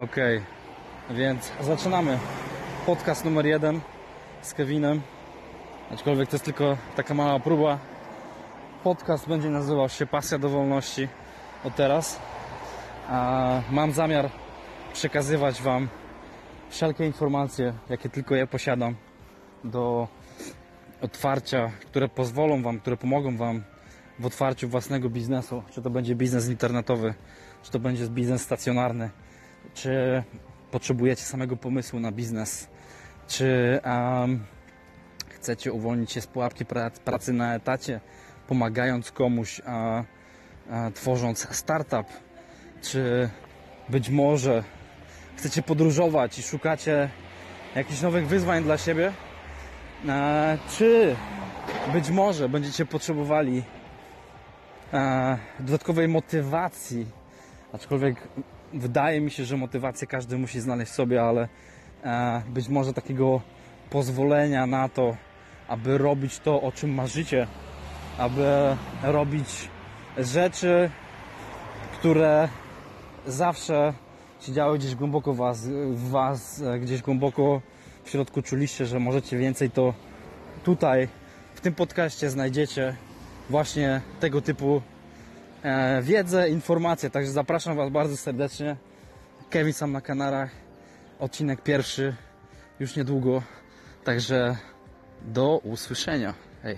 Okej, więc zaczynamy. Podcast numer jeden z Kevinem. Aczkolwiek to jest tylko taka mała próba. Podcast będzie nazywał się Pasja do Wolności od teraz. A mam zamiar przekazywać Wam wszelkie informacje, jakie tylko ja posiadam do otwarcia, które pozwolą Wam, które pomogą Wam w otwarciu własnego biznesu. Czy to będzie biznes internetowy, czy to będzie biznes stacjonarny, czy potrzebujecie samego pomysłu na biznes, czy um, chcecie uwolnić się z pułapki prac, pracy na etacie, pomagając komuś, a, a, tworząc startup, czy być może chcecie podróżować i szukacie jakichś nowych wyzwań dla siebie, e, czy być może będziecie potrzebowali e, dodatkowej motywacji, aczkolwiek wydaje mi się, że motywację każdy musi znaleźć sobie, ale e, być może takiego pozwolenia na to, aby robić to, o czym marzycie, aby robić rzeczy, które zawsze siedziały gdzieś głęboko w was, w was, e, gdzieś głęboko w środku czuliście, że możecie więcej, to tutaj, w tym podcaście znajdziecie właśnie tego typu wiedzę, informacje. Także zapraszam Was bardzo serdecznie. Kevin sam na Kanarach. Odcinek pierwszy już niedługo. Także do usłyszenia. Hej.